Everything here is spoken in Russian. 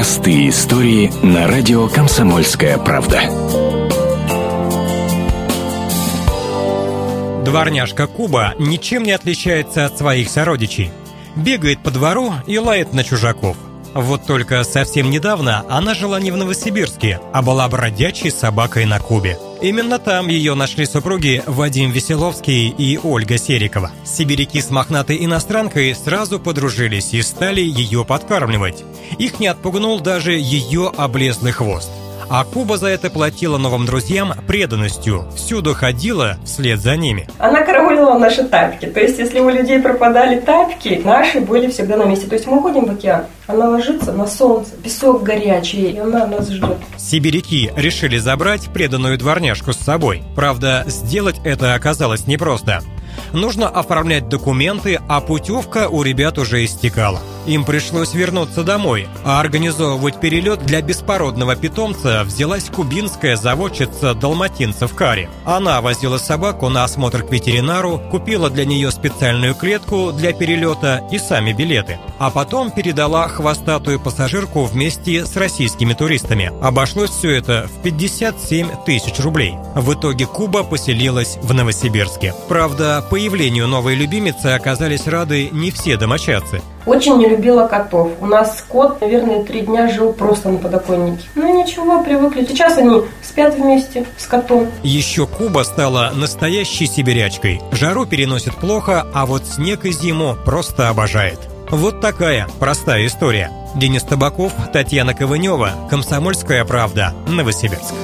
Простые истории на радио «Комсомольская правда». Дворняжка Куба ничем не отличается от своих сородичей. Бегает по двору и лает на чужаков. Вот только совсем недавно она жила не в Новосибирске, а была бродячей собакой на Кубе. Именно там ее нашли супруги Вадим Веселовский и Ольга Серикова. Сибиряки с мохнатой иностранкой сразу подружились и стали ее подкармливать. Их не отпугнул даже ее облезлый хвост. А Куба за это платила новым друзьям преданностью, всюду ходила вслед за ними. Она караулила наши тапки. То есть, если у людей пропадали тапки, наши были всегда на месте. То есть, мы уходим в океан, она ложится на солнце, песок горячий, и она нас ждет. Сибиряки решили забрать преданную дворняжку с собой. Правда, сделать это оказалось непросто. Нужно оформлять документы, а путевка у ребят уже истекала. Им пришлось вернуться домой, а организовывать перелет для беспородного питомца взялась кубинская заводчица далматинцев Кари. Она возила собаку на осмотр к ветеринару, купила для нее специальную клетку для перелета и сами билеты. А потом передала хвостатую пассажирку вместе с российскими туристами. Обошлось все это в 57 тысяч рублей. В итоге Куба поселилась в Новосибирске. Правда, появлению новой любимицы оказались рады не все домочадцы. Очень не любила котов. У нас кот, наверное, три дня жил просто на подоконнике. Ну ничего, привыкли. Сейчас они спят вместе с котом. Еще Куба стала настоящей сибирячкой. Жару переносит плохо, а вот снег и зиму просто обожает. Вот такая простая история. Денис Табаков, Татьяна Ковынева, Комсомольская правда, Новосибирск.